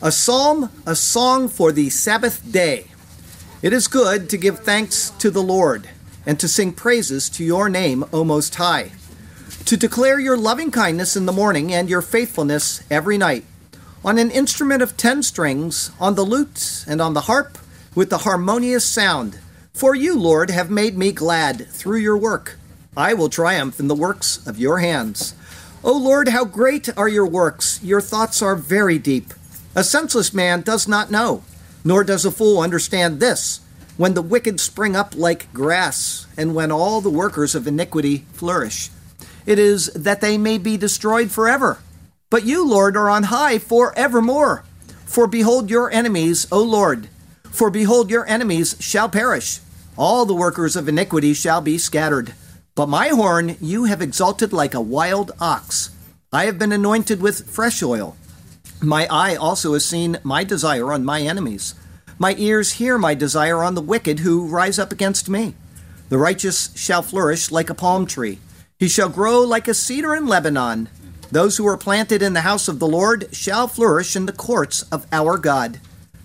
a psalm, a song for the Sabbath day. It is good to give thanks to the Lord and to sing praises to your name, O Most High, to declare your loving kindness in the morning and your faithfulness every night, on an instrument of ten strings, on the lute and on the harp, with the harmonious sound. For you, Lord, have made me glad through your work. I will triumph in the works of your hands. O Lord, how great are your works! Your thoughts are very deep. A senseless man does not know, nor does a fool understand this, when the wicked spring up like grass, and when all the workers of iniquity flourish. It is that they may be destroyed forever. But you, Lord, are on high forevermore. For behold your enemies, O Lord. For behold your enemies shall perish. All the workers of iniquity shall be scattered. But my horn you have exalted like a wild ox. I have been anointed with fresh oil. My eye also has seen my desire on my enemies. My ears hear my desire on the wicked who rise up against me. The righteous shall flourish like a palm tree. He shall grow like a cedar in Lebanon. Those who are planted in the house of the Lord shall flourish in the courts of our God.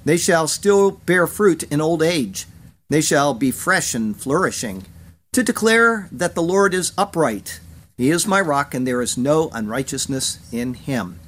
They shall still bear fruit in old age. They shall be fresh and flourishing. To declare that the Lord is upright. He is my rock, and there is no unrighteousness in him.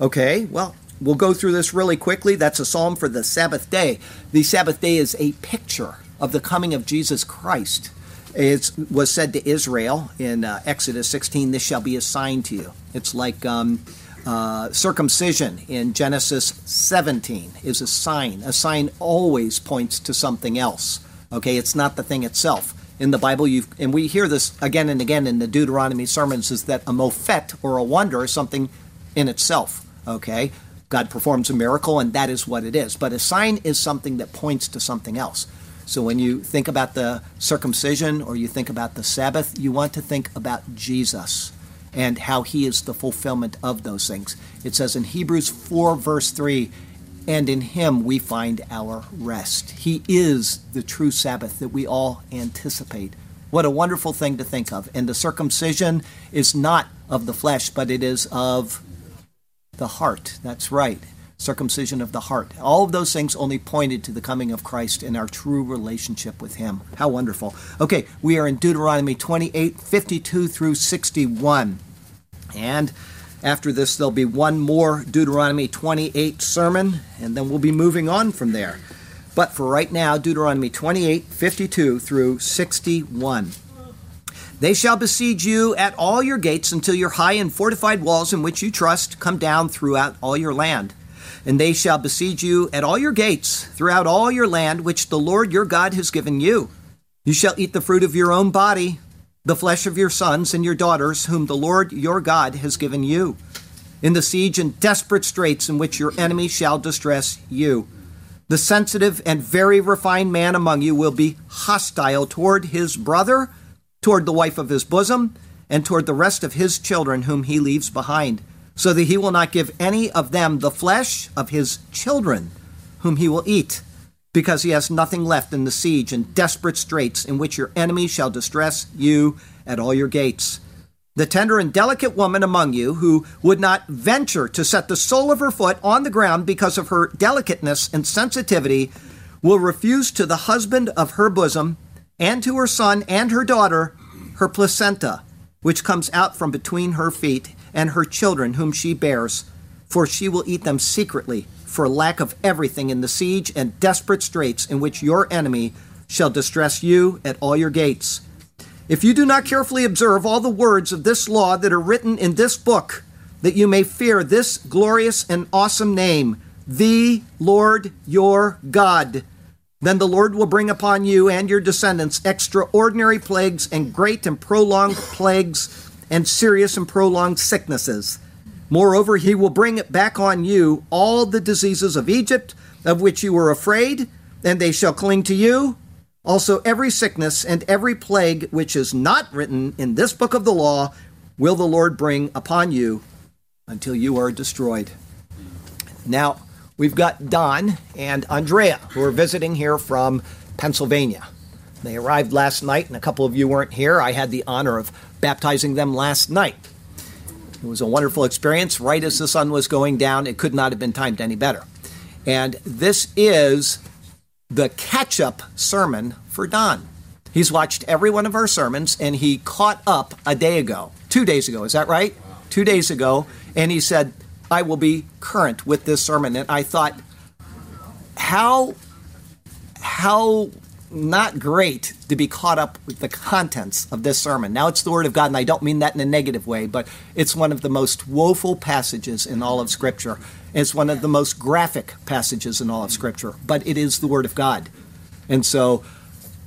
Okay, well, we'll go through this really quickly. That's a psalm for the Sabbath day. The Sabbath day is a picture of the coming of Jesus Christ. It was said to Israel in uh, Exodus 16, This shall be a sign to you. It's like um, uh, circumcision in Genesis 17 is a sign. A sign always points to something else. Okay, it's not the thing itself. In the Bible, you and we hear this again and again in the Deuteronomy sermons, is that a mofet or a wonder is something in itself. Okay? God performs a miracle, and that is what it is. But a sign is something that points to something else. So when you think about the circumcision or you think about the Sabbath, you want to think about Jesus and how he is the fulfillment of those things. It says in Hebrews 4, verse 3, and in him we find our rest. He is the true Sabbath that we all anticipate. What a wonderful thing to think of. And the circumcision is not of the flesh, but it is of the heart. That's right. Circumcision of the heart. All of those things only pointed to the coming of Christ and our true relationship with Him. How wonderful. Okay, we are in Deuteronomy 28 52 through 61. And after this, there'll be one more Deuteronomy 28 sermon, and then we'll be moving on from there. But for right now, Deuteronomy 28 52 through 61. They shall besiege you at all your gates until your high and fortified walls in which you trust come down throughout all your land. And they shall besiege you at all your gates throughout all your land which the Lord your God has given you. You shall eat the fruit of your own body, the flesh of your sons and your daughters, whom the Lord your God has given you, in the siege and desperate straits in which your enemy shall distress you. The sensitive and very refined man among you will be hostile toward his brother toward the wife of his bosom, and toward the rest of his children whom he leaves behind, so that he will not give any of them the flesh of his children, whom he will eat, because he has nothing left in the siege and desperate straits in which your enemy shall distress you at all your gates. The tender and delicate woman among you, who would not venture to set the sole of her foot on the ground because of her delicateness and sensitivity, will refuse to the husband of her bosom and to her son and her daughter her placenta, which comes out from between her feet, and her children whom she bears, for she will eat them secretly, for lack of everything in the siege and desperate straits in which your enemy shall distress you at all your gates. If you do not carefully observe all the words of this law that are written in this book, that you may fear this glorious and awesome name, the Lord your God, then the Lord will bring upon you and your descendants extraordinary plagues and great and prolonged plagues and serious and prolonged sicknesses. Moreover, he will bring back on you all the diseases of Egypt, of which you were afraid, and they shall cling to you. Also, every sickness and every plague which is not written in this book of the law will the Lord bring upon you until you are destroyed. Now, we've got Don and Andrea who are visiting here from Pennsylvania. They arrived last night, and a couple of you weren't here. I had the honor of baptizing them last night. It was a wonderful experience. Right as the sun was going down, it could not have been timed any better. And this is the catch up sermon for Don. He's watched every one of our sermons and he caught up a day ago, two days ago, is that right? Two days ago. And he said, I will be current with this sermon. And I thought, how, how not great to be caught up with the contents of this sermon. Now, it's the Word of God, and I don't mean that in a negative way, but it's one of the most woeful passages in all of Scripture. It's one of the most graphic passages in all of Scripture, but it is the Word of God. And so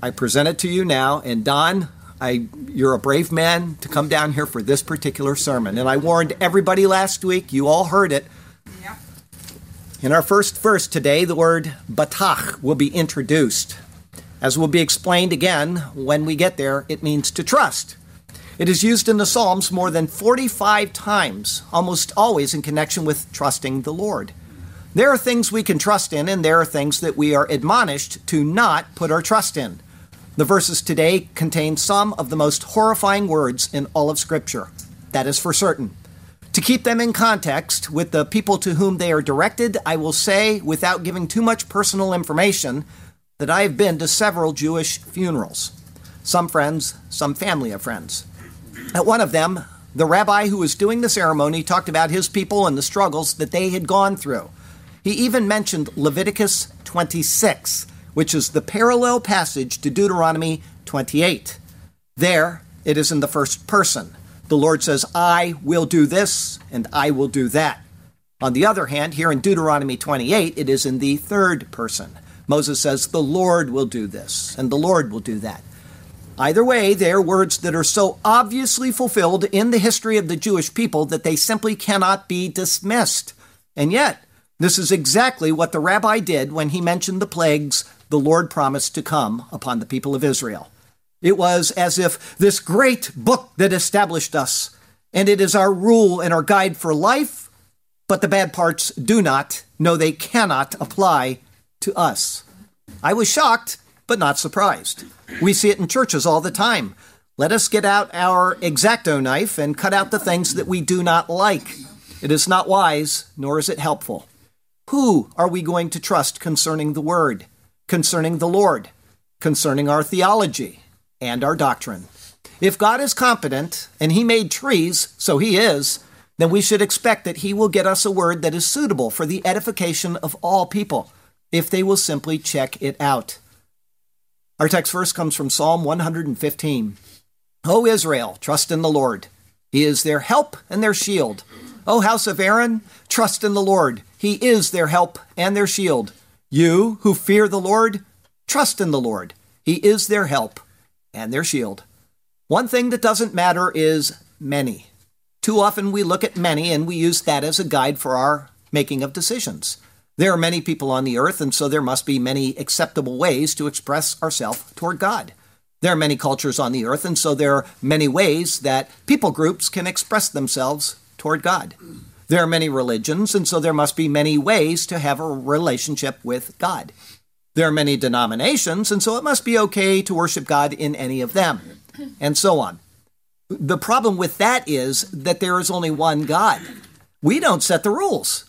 I present it to you now, and Don, I, you're a brave man to come down here for this particular sermon. And I warned everybody last week, you all heard it. Yeah. In our first verse today, the word batach will be introduced. As will be explained again when we get there, it means to trust. It is used in the Psalms more than 45 times, almost always in connection with trusting the Lord. There are things we can trust in, and there are things that we are admonished to not put our trust in. The verses today contain some of the most horrifying words in all of Scripture. That is for certain. To keep them in context with the people to whom they are directed, I will say, without giving too much personal information, that I have been to several Jewish funerals. Some friends, some family of friends. At one of them, the rabbi who was doing the ceremony talked about his people and the struggles that they had gone through. He even mentioned Leviticus 26, which is the parallel passage to Deuteronomy 28. There, it is in the first person. The Lord says, I will do this and I will do that. On the other hand, here in Deuteronomy 28, it is in the third person. Moses says, The Lord will do this, and the Lord will do that. Either way, they are words that are so obviously fulfilled in the history of the Jewish people that they simply cannot be dismissed. And yet, this is exactly what the rabbi did when he mentioned the plagues the Lord promised to come upon the people of Israel. It was as if this great book that established us, and it is our rule and our guide for life, but the bad parts do not, no, they cannot apply to us. I was shocked, but not surprised. We see it in churches all the time. Let us get out our exacto knife and cut out the things that we do not like. It is not wise, nor is it helpful. Who are we going to trust concerning the Word, concerning the Lord, concerning our theology and our doctrine? If God is competent and He made trees, so He is, then we should expect that He will get us a word that is suitable for the edification of all people if they will simply check it out. Our text verse comes from Psalm 115. O Israel, trust in the Lord. He is their help and their shield. O house of Aaron, trust in the Lord. He is their help and their shield. You who fear the Lord, trust in the Lord. He is their help and their shield. One thing that doesn't matter is many. Too often we look at many and we use that as a guide for our making of decisions. There are many people on the earth, and so there must be many acceptable ways to express ourselves toward God. There are many cultures on the earth, and so there are many ways that people groups can express themselves toward God. There are many religions, and so there must be many ways to have a relationship with God. There are many denominations, and so it must be okay to worship God in any of them, and so on. The problem with that is that there is only one God. We don't set the rules,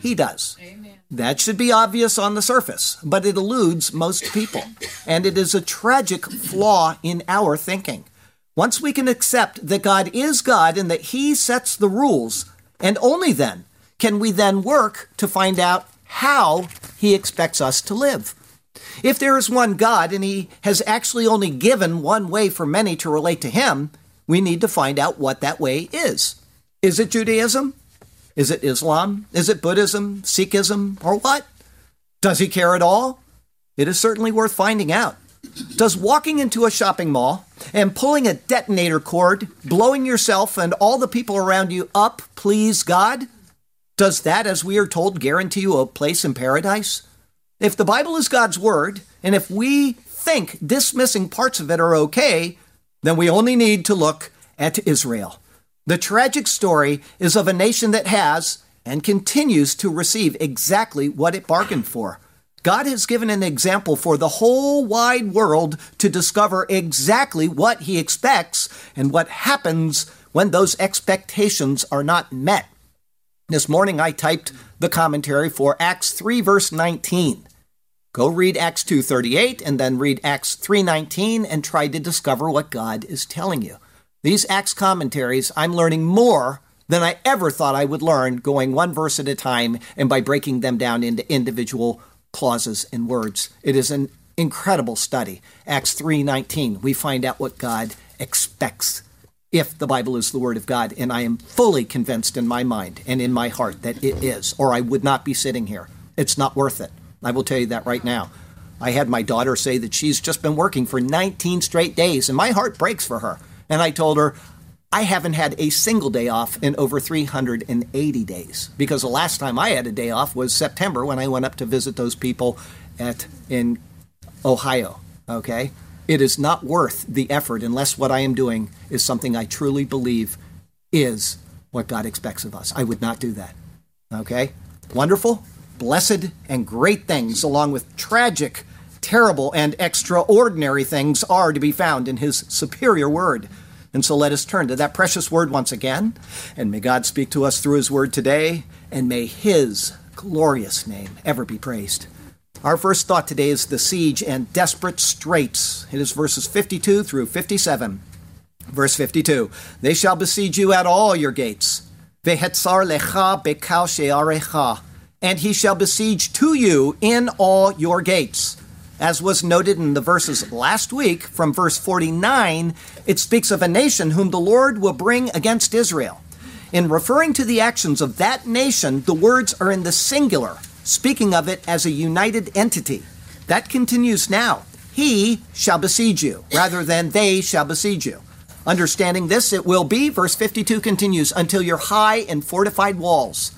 He does. Amen. That should be obvious on the surface, but it eludes most people. And it is a tragic flaw in our thinking. Once we can accept that God is God and that He sets the rules, and only then can we then work to find out how He expects us to live. If there is one God and He has actually only given one way for many to relate to Him, we need to find out what that way is. Is it Judaism? Is it Islam? Is it Buddhism, Sikhism, or what? Does he care at all? It is certainly worth finding out. Does walking into a shopping mall and pulling a detonator cord, blowing yourself and all the people around you up please God? Does that, as we are told, guarantee you a place in paradise? If the Bible is God's word, and if we think dismissing parts of it are okay, then we only need to look at Israel. The tragic story is of a nation that has and continues to receive exactly what it bargained for. God has given an example for the whole wide world to discover exactly what He expects and what happens when those expectations are not met. This morning I typed the commentary for Acts 3 verse 19. Go read Acts 2:38 and then read Acts 3:19 and try to discover what God is telling you. These Acts commentaries, I'm learning more than I ever thought I would learn going one verse at a time and by breaking them down into individual clauses and words. It is an incredible study. Acts 3:19, we find out what God expects if the Bible is the word of God and I am fully convinced in my mind and in my heart that it is or I would not be sitting here. It's not worth it. I will tell you that right now. I had my daughter say that she's just been working for 19 straight days and my heart breaks for her. And I told her, I haven't had a single day off in over 380 days because the last time I had a day off was September when I went up to visit those people at in Ohio. Okay, it is not worth the effort unless what I am doing is something I truly believe is what God expects of us. I would not do that. Okay, wonderful, blessed, and great things, along with tragic, terrible, and extraordinary things, are to be found in His superior word. And so let us turn to that precious word once again. And may God speak to us through his word today, and may his glorious name ever be praised. Our first thought today is the siege and desperate straits. It is verses 52 through 57. Verse 52 They shall besiege you at all your gates. Vehetzar lecha bekal she'arecha. And he shall besiege to you in all your gates. As was noted in the verses last week, from verse 49, it speaks of a nation whom the Lord will bring against Israel. In referring to the actions of that nation, the words are in the singular, speaking of it as a united entity. That continues now. He shall besiege you, rather than they shall besiege you. Understanding this, it will be, verse 52 continues, until your high and fortified walls.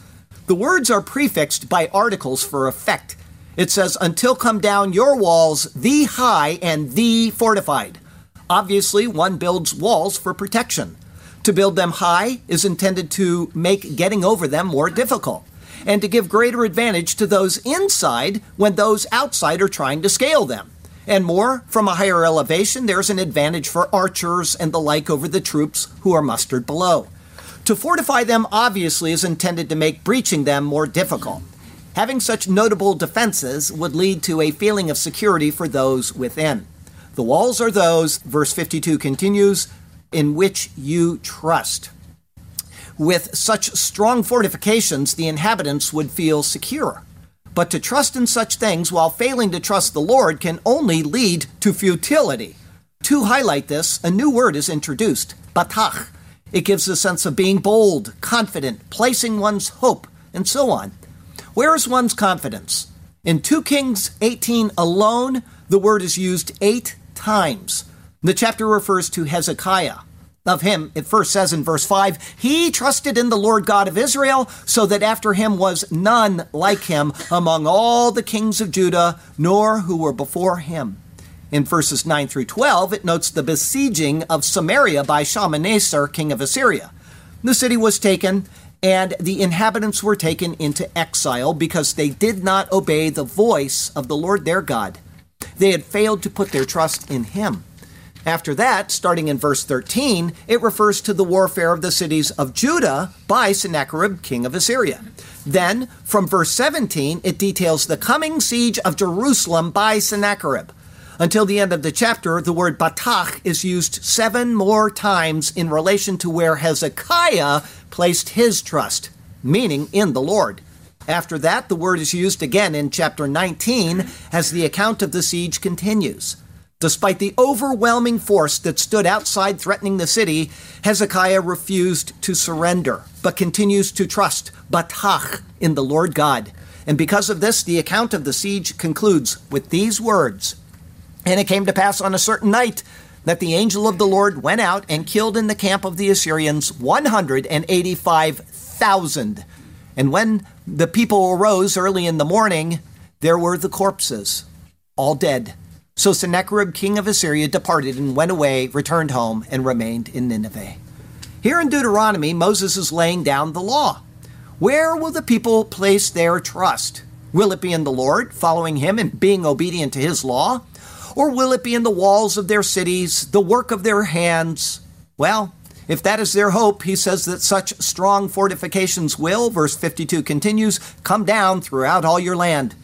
The words are prefixed by articles for effect it says, Until come down your walls, the high and the fortified. Obviously, one builds walls for protection. To build them high is intended to make getting over them more difficult and to give greater advantage to those inside when those outside are trying to scale them. And more, from a higher elevation, there's an advantage for archers and the like over the troops who are mustered below. To fortify them, obviously, is intended to make breaching them more difficult. Having such notable defenses would lead to a feeling of security for those within. The walls are those, verse 52 continues, in which you trust. With such strong fortifications, the inhabitants would feel secure. But to trust in such things while failing to trust the Lord can only lead to futility. To highlight this, a new word is introduced, batach. It gives a sense of being bold, confident, placing one's hope, and so on. Where is one's confidence? In 2 Kings 18 alone, the word is used eight times. The chapter refers to Hezekiah. Of him, it first says in verse 5 He trusted in the Lord God of Israel, so that after him was none like him among all the kings of Judah, nor who were before him. In verses 9 through 12, it notes the besieging of Samaria by Shalmaneser, king of Assyria. The city was taken, and the inhabitants were taken into exile because they did not obey the voice of the Lord their God. They had failed to put their trust in Him. After that, starting in verse 13, it refers to the warfare of the cities of Judah by Sennacherib, king of Assyria. Then, from verse 17, it details the coming siege of Jerusalem by Sennacherib. Until the end of the chapter, the word batach is used seven more times in relation to where Hezekiah placed his trust, meaning in the Lord. After that, the word is used again in chapter 19 as the account of the siege continues. Despite the overwhelming force that stood outside threatening the city, Hezekiah refused to surrender, but continues to trust batach in the Lord God. And because of this, the account of the siege concludes with these words And it came to pass on a certain night that the angel of the Lord went out and killed in the camp of the Assyrians 185,000. And when the people arose early in the morning, there were the corpses, all dead. So Sennacherib, king of Assyria, departed and went away, returned home, and remained in Nineveh. Here in Deuteronomy, Moses is laying down the law. Where will the people place their trust? Will it be in the Lord, following him and being obedient to his law? Or will it be in the walls of their cities, the work of their hands? Well, if that is their hope, he says that such strong fortifications will, verse 52 continues, come down throughout all your land.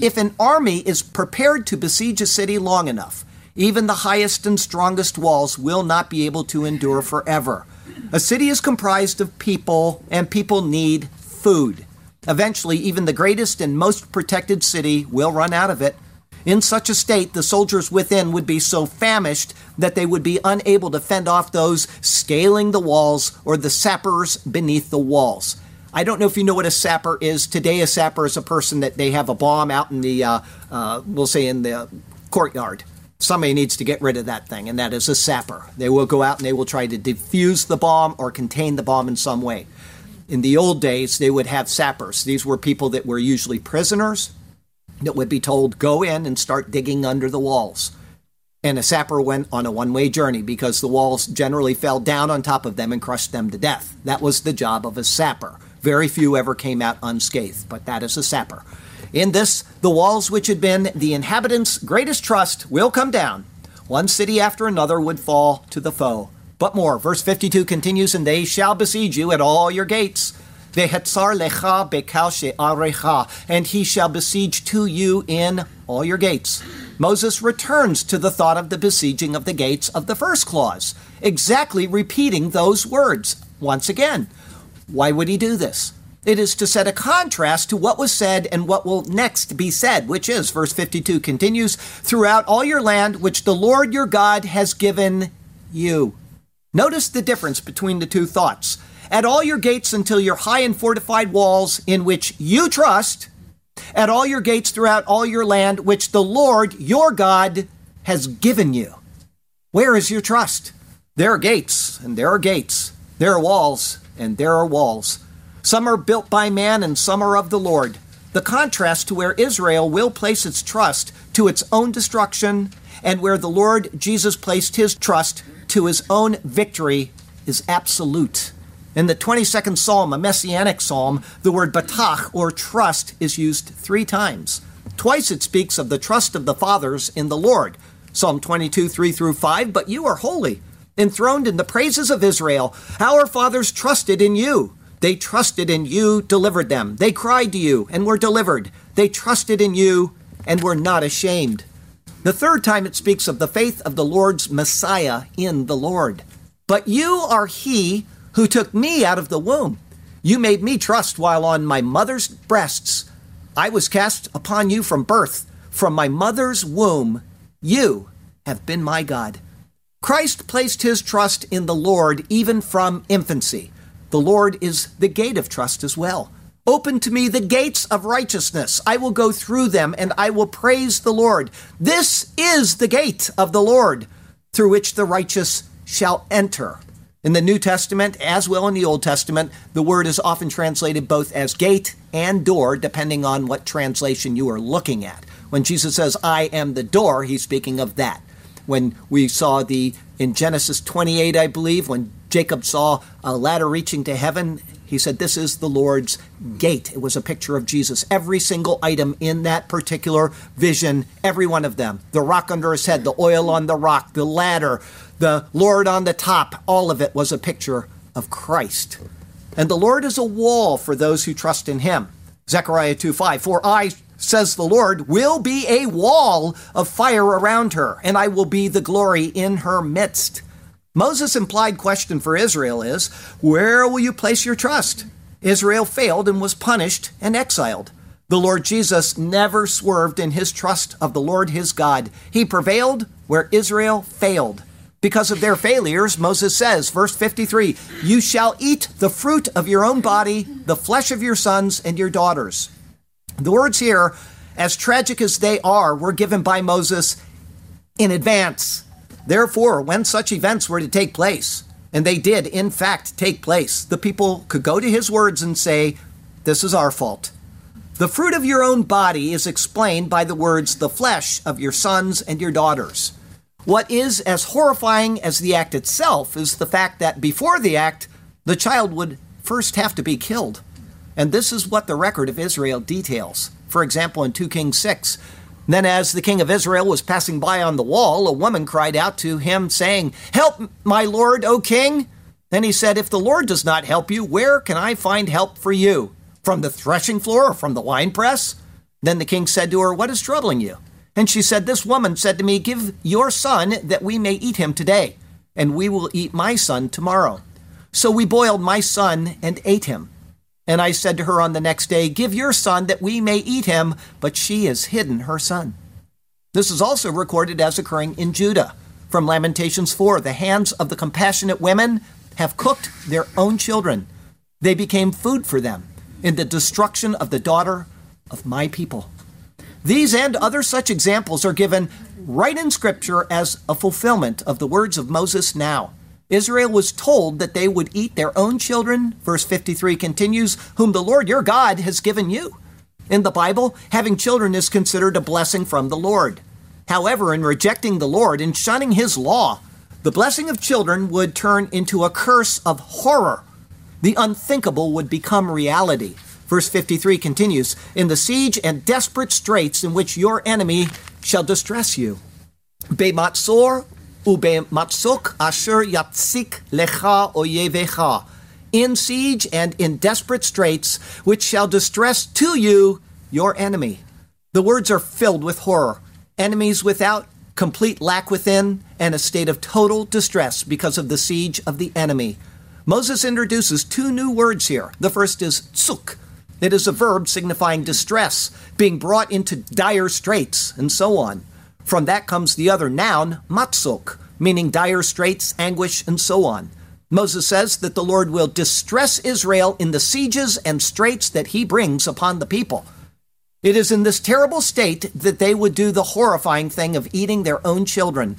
If an army is prepared to besiege a city long enough, even the highest and strongest walls will not be able to endure forever. A city is comprised of people, and people need food. Eventually, even the greatest and most protected city will run out of it. In such a state, the soldiers within would be so famished that they would be unable to fend off those scaling the walls or the sappers beneath the walls. I don't know if you know what a sapper is. Today, a sapper is a person that they have a bomb out in the, uh, uh, we'll say, in the courtyard. Somebody needs to get rid of that thing, and that is a sapper. They will go out and they will try to defuse the bomb or contain the bomb in some way. In the old days, they would have sappers. These were people that were usually prisoners that would be told, go in and start digging under the walls. And a sapper went on a one way journey because the walls generally fell down on top of them and crushed them to death. That was the job of a sapper. Very few ever came out unscathed, but that is a sapper. In this, the walls which had been the inhabitants' greatest trust will come down. One city after another would fall to the foe. But more, verse 52 continues, and they shall besiege you at all your gates Vehetzar lecha bekal she'arecha, and he shall besiege to you in all your gates. Moses returns to the thought of the besieging of the gates of the first clause, exactly repeating those words once again. Why would he do this? It is to set a contrast to what was said and what will next be said, which is, verse 52 continues, throughout all your land which the Lord your God has given you. Notice the difference between the two thoughts at all your gates until your high and fortified walls in which you trust, at all your gates throughout all your land which the Lord your God has given you. Where is your trust? There are gates, and there are gates. There are walls, and there are walls. Some are built by man, and some are of the Lord. The contrast to where Israel will place its trust to its own destruction, and where the Lord Jesus placed his trust to his own victory, is absolute. In the 22nd Psalm, a messianic psalm, the word batach or trust is used three times. Twice it speaks of the trust of the fathers in the Lord. Psalm 22, 3 through 5, but you are holy, enthroned in the praises of Israel. Our fathers trusted in you. They trusted in you, delivered them. They cried to you and were delivered. They trusted in you and were not ashamed. The third time it speaks of the faith of the Lord's Messiah in the Lord. But you are he who took me out of the womb. You made me trust while on my mother's breasts. I was cast upon you from birth. From my mother's womb, you have been my God. Christ placed his trust in the Lord even from infancy. The Lord is the gate of trust as well. Open to me the gates of righteousness. I will go through them and I will praise the Lord. This is the gate of the Lord through which the righteous shall enter. In the New Testament, as well in the Old Testament, the word is often translated both as gate and door, depending on what translation you are looking at. When Jesus says, I am the door, he's speaking of that. When we saw the, in Genesis 28, I believe, when Jacob saw a ladder reaching to heaven, he said, This is the Lord's gate. It was a picture of Jesus. Every single item in that particular vision, every one of them the rock under his head, the oil on the rock, the ladder, the Lord on the top, all of it was a picture of Christ. And the Lord is a wall for those who trust in him. Zechariah 2 5, For I, says the Lord, will be a wall of fire around her, and I will be the glory in her midst. Moses' implied question for Israel is Where will you place your trust? Israel failed and was punished and exiled. The Lord Jesus never swerved in his trust of the Lord his God. He prevailed where Israel failed. Because of their failures, Moses says, verse 53 You shall eat the fruit of your own body, the flesh of your sons and your daughters. The words here, as tragic as they are, were given by Moses in advance. Therefore, when such events were to take place, and they did in fact take place, the people could go to his words and say, This is our fault. The fruit of your own body is explained by the words, the flesh of your sons and your daughters. What is as horrifying as the act itself is the fact that before the act, the child would first have to be killed. And this is what the record of Israel details. For example, in 2 Kings 6, then as the king of Israel was passing by on the wall, a woman cried out to him, saying, Help, my lord, O king! Then he said, If the Lord does not help you, where can I find help for you? From the threshing floor or from the winepress? Then the king said to her, What is troubling you? And she said, This woman said to me, Give your son that we may eat him today, and we will eat my son tomorrow. So we boiled my son and ate him. And I said to her on the next day, Give your son that we may eat him, but she has hidden her son. This is also recorded as occurring in Judah. From Lamentations 4 The hands of the compassionate women have cooked their own children. They became food for them in the destruction of the daughter of my people. These and other such examples are given right in Scripture as a fulfillment of the words of Moses now. Israel was told that they would eat their own children. Verse 53 continues, Whom the Lord your God has given you. In the Bible, having children is considered a blessing from the Lord. However, in rejecting the Lord and shunning his law, the blessing of children would turn into a curse of horror. The unthinkable would become reality. Verse 53 continues In the siege and desperate straits in which your enemy shall distress you. Bematzor ubematzuk asher yatzik lecha oyevecha. In siege and in desperate straits, which shall distress to you your enemy. The words are filled with horror. Enemies without, complete lack within, and a state of total distress because of the siege of the enemy. Moses introduces two new words here. The first is tsuk, it is a verb signifying distress, being brought into dire straits, and so on. From that comes the other noun, matzok, meaning dire straits, anguish, and so on. Moses says that the Lord will distress Israel in the sieges and straits that he brings upon the people. It is in this terrible state that they would do the horrifying thing of eating their own children.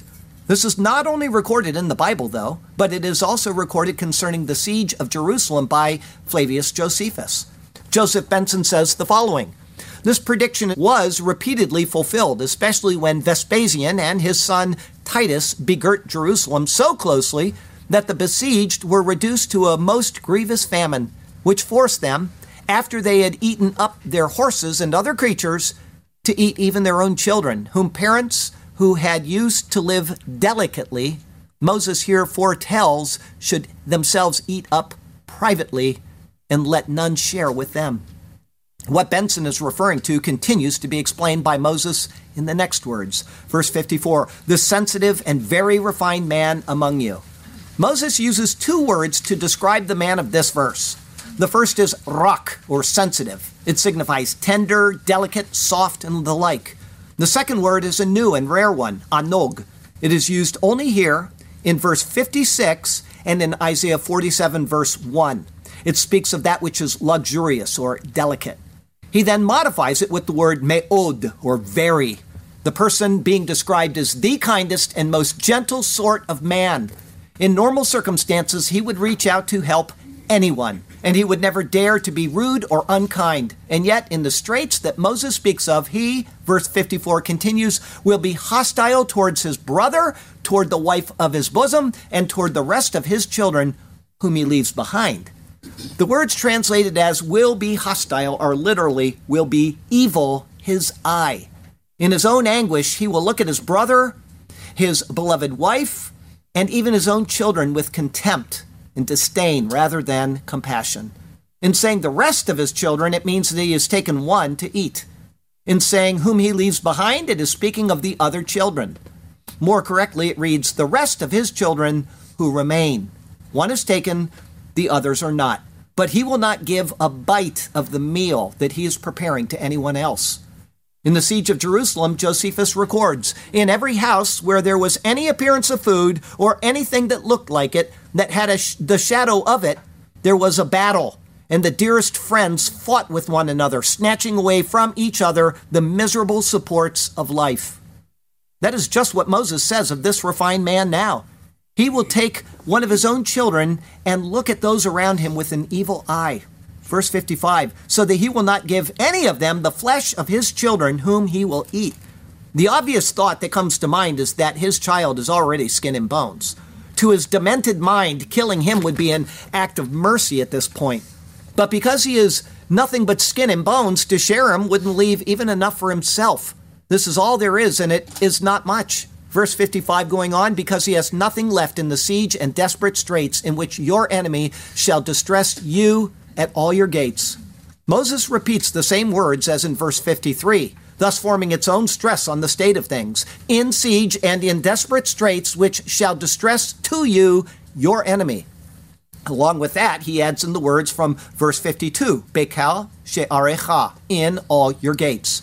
This is not only recorded in the Bible, though, but it is also recorded concerning the siege of Jerusalem by Flavius Josephus. Joseph Benson says the following This prediction was repeatedly fulfilled, especially when Vespasian and his son Titus begirt Jerusalem so closely that the besieged were reduced to a most grievous famine, which forced them, after they had eaten up their horses and other creatures, to eat even their own children, whom parents who had used to live delicately, Moses here foretells, should themselves eat up privately and let none share with them. What Benson is referring to continues to be explained by Moses in the next words. Verse 54 The sensitive and very refined man among you. Moses uses two words to describe the man of this verse. The first is rak, or sensitive. It signifies tender, delicate, soft, and the like. The second word is a new and rare one, anog. It is used only here in verse 56 and in Isaiah 47, verse 1. It speaks of that which is luxurious or delicate. He then modifies it with the word me'od, or very, the person being described as the kindest and most gentle sort of man. In normal circumstances, he would reach out to help anyone, and he would never dare to be rude or unkind. And yet, in the straits that Moses speaks of, he, verse 54 continues, will be hostile towards his brother, toward the wife of his bosom, and toward the rest of his children, whom he leaves behind. The words translated as will be hostile are literally will be evil his eye. In his own anguish, he will look at his brother, his beloved wife, and even his own children with contempt and disdain rather than compassion. In saying the rest of his children, it means that he has taken one to eat. In saying whom he leaves behind, it is speaking of the other children. More correctly, it reads the rest of his children who remain. One is taken, the others are not. But he will not give a bite of the meal that he is preparing to anyone else. In the siege of Jerusalem, Josephus records In every house where there was any appearance of food or anything that looked like it, that had sh- the shadow of it, there was a battle, and the dearest friends fought with one another, snatching away from each other the miserable supports of life. That is just what Moses says of this refined man now. He will take one of his own children and look at those around him with an evil eye. Verse 55 so that he will not give any of them the flesh of his children whom he will eat. The obvious thought that comes to mind is that his child is already skin and bones. To his demented mind, killing him would be an act of mercy at this point. But because he is nothing but skin and bones, to share him wouldn't leave even enough for himself. This is all there is, and it is not much. Verse 55 going on, because he has nothing left in the siege and desperate straits in which your enemy shall distress you at all your gates. Moses repeats the same words as in verse 53, thus forming its own stress on the state of things. In siege and in desperate straits which shall distress to you your enemy. Along with that, he adds in the words from verse 52, Bekal she'arecha, in all your gates.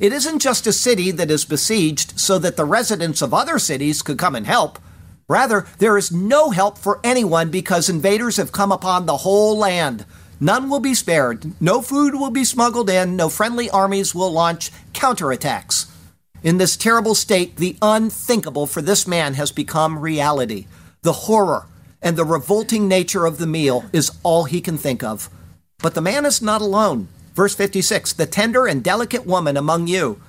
It isn't just a city that is besieged so that the residents of other cities could come and help. Rather, there is no help for anyone because invaders have come upon the whole land. None will be spared. No food will be smuggled in. No friendly armies will launch counterattacks. In this terrible state, the unthinkable for this man has become reality. The horror and the revolting nature of the meal is all he can think of. But the man is not alone. Verse 56 the tender and delicate woman among you.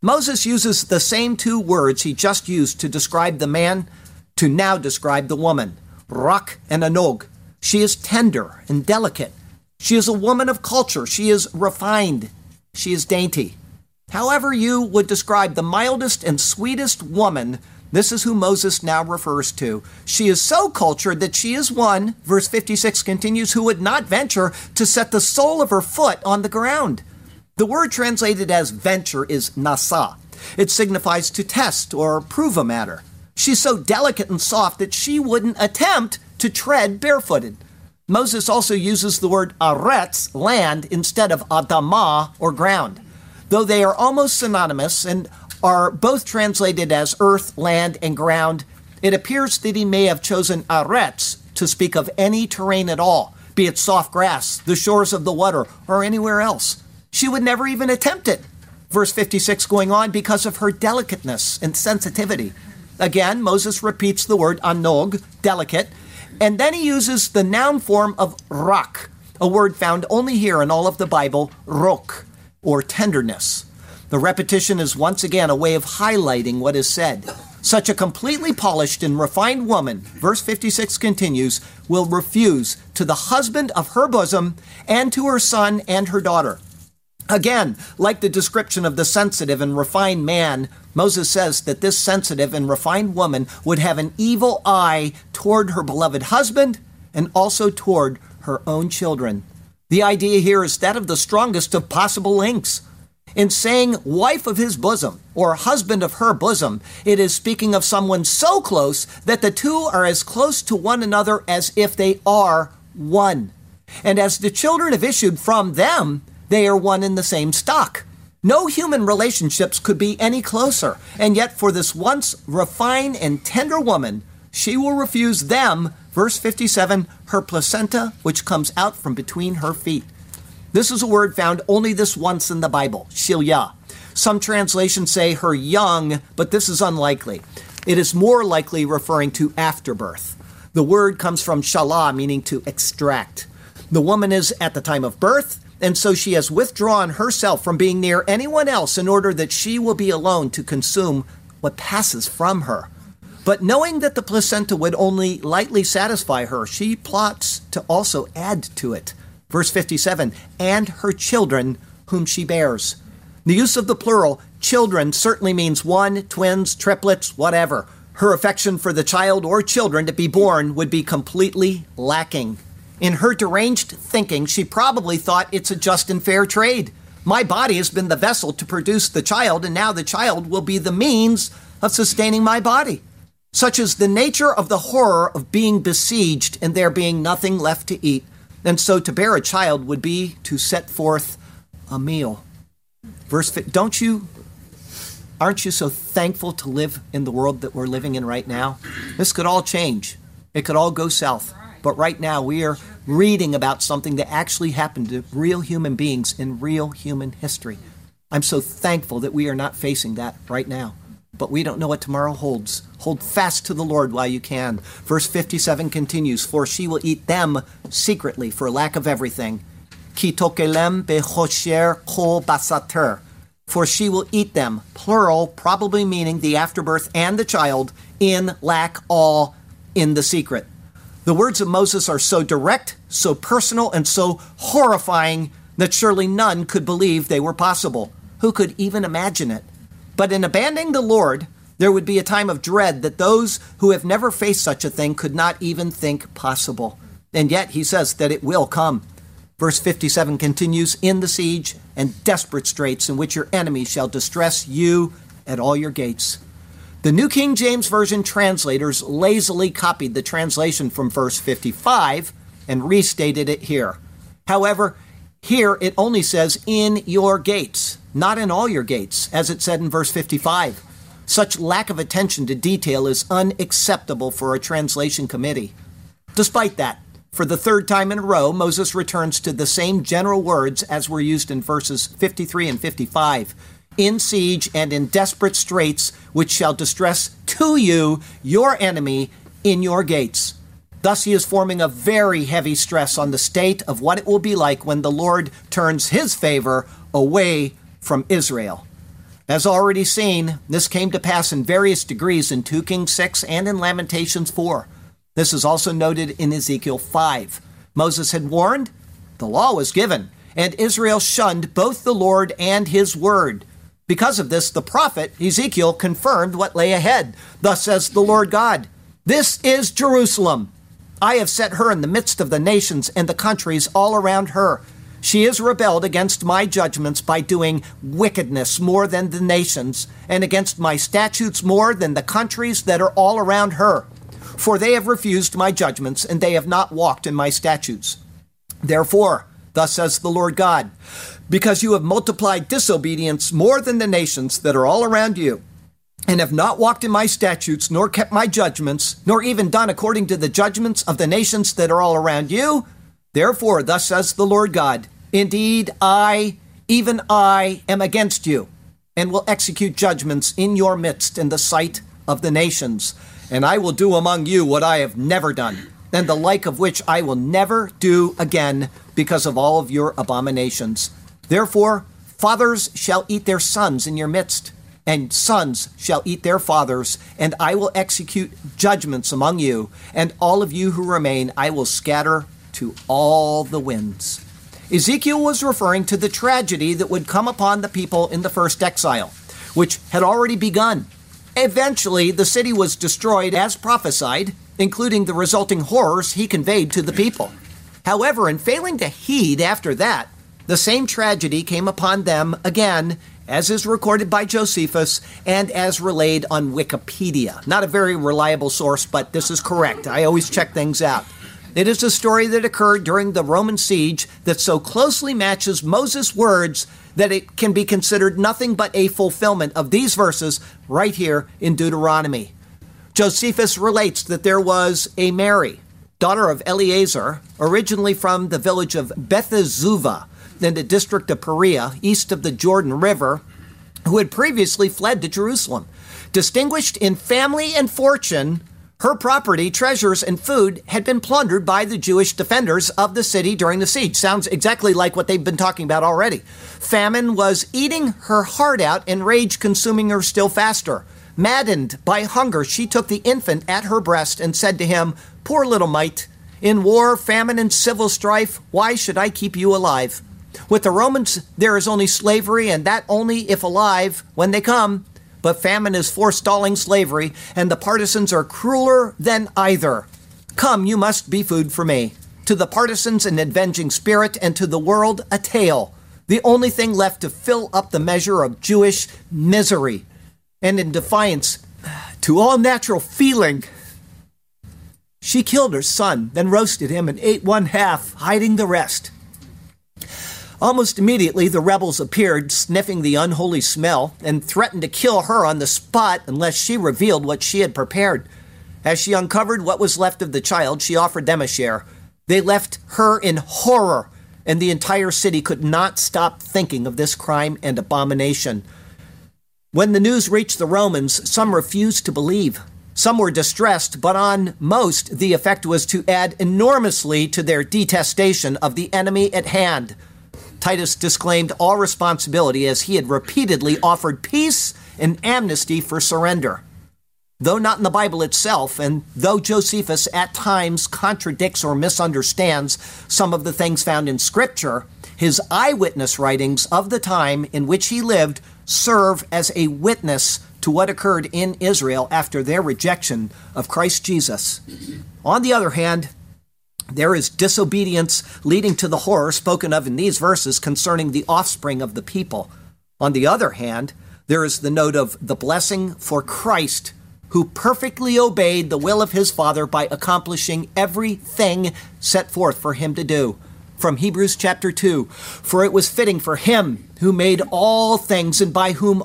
Moses uses the same two words he just used to describe the man to now describe the woman rak and anog. She is tender and delicate. She is a woman of culture. She is refined. She is dainty. However, you would describe the mildest and sweetest woman, this is who Moses now refers to. She is so cultured that she is one, verse 56 continues, who would not venture to set the sole of her foot on the ground. The word translated as venture is nasa. It signifies to test or prove a matter. She's so delicate and soft that she wouldn't attempt to tread barefooted. Moses also uses the word aretz, land, instead of adama, or ground. Though they are almost synonymous and are both translated as earth, land, and ground, it appears that he may have chosen aretz to speak of any terrain at all, be it soft grass, the shores of the water, or anywhere else. She would never even attempt it. Verse 56 going on because of her delicateness and sensitivity. Again, Moses repeats the word anog, delicate, and then he uses the noun form of rak, a word found only here in all of the Bible, rok, or tenderness. The repetition is once again a way of highlighting what is said. Such a completely polished and refined woman, verse 56 continues, will refuse to the husband of her bosom and to her son and her daughter. Again, like the description of the sensitive and refined man, Moses says that this sensitive and refined woman would have an evil eye toward her beloved husband and also toward her own children. The idea here is that of the strongest of possible links. In saying wife of his bosom or husband of her bosom, it is speaking of someone so close that the two are as close to one another as if they are one. And as the children have issued from them, they are one in the same stock. No human relationships could be any closer, and yet for this once refined and tender woman, she will refuse them, verse 57, her placenta, which comes out from between her feet. This is a word found only this once in the Bible, shilya. Some translations say her young, but this is unlikely. It is more likely referring to afterbirth. The word comes from shala, meaning to extract. The woman is at the time of birth, and so she has withdrawn herself from being near anyone else in order that she will be alone to consume what passes from her. But knowing that the placenta would only lightly satisfy her, she plots to also add to it. Verse 57 and her children whom she bears. The use of the plural, children, certainly means one, twins, triplets, whatever. Her affection for the child or children to be born would be completely lacking. In her deranged thinking, she probably thought it's a just and fair trade. My body has been the vessel to produce the child, and now the child will be the means of sustaining my body. Such is the nature of the horror of being besieged and there being nothing left to eat. And so to bear a child would be to set forth a meal. Verse don't you aren't you so thankful to live in the world that we're living in right now? This could all change. It could all go south. But right now we are reading about something that actually happened to real human beings in real human history. I'm so thankful that we are not facing that right now. but we don't know what tomorrow holds. Hold fast to the Lord while you can. Verse 57 continues For she will eat them secretly for lack of everything. Basater. For she will eat them, plural, probably meaning the afterbirth and the child, in lack all in the secret. The words of Moses are so direct, so personal, and so horrifying that surely none could believe they were possible. Who could even imagine it? But in abandoning the Lord, there would be a time of dread that those who have never faced such a thing could not even think possible. And yet he says that it will come. Verse 57 continues In the siege and desperate straits in which your enemies shall distress you at all your gates. The New King James Version translators lazily copied the translation from verse 55 and restated it here. However, here it only says in your gates, not in all your gates, as it said in verse 55. Such lack of attention to detail is unacceptable for a translation committee. Despite that, for the third time in a row, Moses returns to the same general words as were used in verses 53 and 55 in siege and in desperate straits, which shall distress to you your enemy in your gates. Thus, he is forming a very heavy stress on the state of what it will be like when the Lord turns his favor away from Israel. As already seen, this came to pass in various degrees in 2 Kings 6 and in Lamentations 4. This is also noted in Ezekiel 5. Moses had warned, the law was given, and Israel shunned both the Lord and his word. Because of this, the prophet Ezekiel confirmed what lay ahead. Thus says the Lord God This is Jerusalem. I have set her in the midst of the nations and the countries all around her. She has rebelled against my judgments by doing wickedness more than the nations, and against my statutes more than the countries that are all around her. For they have refused my judgments, and they have not walked in my statutes. Therefore, thus says the Lord God, because you have multiplied disobedience more than the nations that are all around you, and have not walked in my statutes, nor kept my judgments, nor even done according to the judgments of the nations that are all around you. Therefore, thus says the Lord God, Indeed, I, even I, am against you, and will execute judgments in your midst in the sight of the nations. And I will do among you what I have never done, and the like of which I will never do again because of all of your abominations. Therefore, fathers shall eat their sons in your midst, and sons shall eat their fathers, and I will execute judgments among you, and all of you who remain I will scatter to all the winds. Ezekiel was referring to the tragedy that would come upon the people in the first exile, which had already begun. Eventually, the city was destroyed as prophesied, including the resulting horrors he conveyed to the people. However, in failing to heed after that, the same tragedy came upon them again, as is recorded by Josephus and as relayed on Wikipedia. Not a very reliable source, but this is correct. I always check things out. It is a story that occurred during the Roman siege that so closely matches Moses' words that it can be considered nothing but a fulfillment of these verses right here in Deuteronomy. Josephus relates that there was a Mary, daughter of Eleazar, originally from the village of Bethazuvah, in the district of Perea, east of the Jordan River, who had previously fled to Jerusalem. Distinguished in family and fortune, her property, treasures, and food had been plundered by the Jewish defenders of the city during the siege. Sounds exactly like what they've been talking about already. Famine was eating her heart out and rage consuming her still faster. Maddened by hunger, she took the infant at her breast and said to him, Poor little mite, in war, famine, and civil strife, why should I keep you alive? With the Romans, there is only slavery, and that only if alive when they come. But famine is forestalling slavery, and the partisans are crueler than either. Come, you must be food for me. To the partisans, an avenging spirit, and to the world, a tale. The only thing left to fill up the measure of Jewish misery. And in defiance to all natural feeling, she killed her son, then roasted him and ate one half, hiding the rest. Almost immediately, the rebels appeared, sniffing the unholy smell, and threatened to kill her on the spot unless she revealed what she had prepared. As she uncovered what was left of the child, she offered them a share. They left her in horror, and the entire city could not stop thinking of this crime and abomination. When the news reached the Romans, some refused to believe. Some were distressed, but on most, the effect was to add enormously to their detestation of the enemy at hand. Titus disclaimed all responsibility as he had repeatedly offered peace and amnesty for surrender. Though not in the Bible itself, and though Josephus at times contradicts or misunderstands some of the things found in Scripture, his eyewitness writings of the time in which he lived serve as a witness to what occurred in Israel after their rejection of Christ Jesus. On the other hand, there is disobedience leading to the horror spoken of in these verses concerning the offspring of the people. On the other hand, there is the note of the blessing for Christ, who perfectly obeyed the will of his Father by accomplishing everything set forth for him to do. From Hebrews chapter 2 For it was fitting for him who made all things and by whom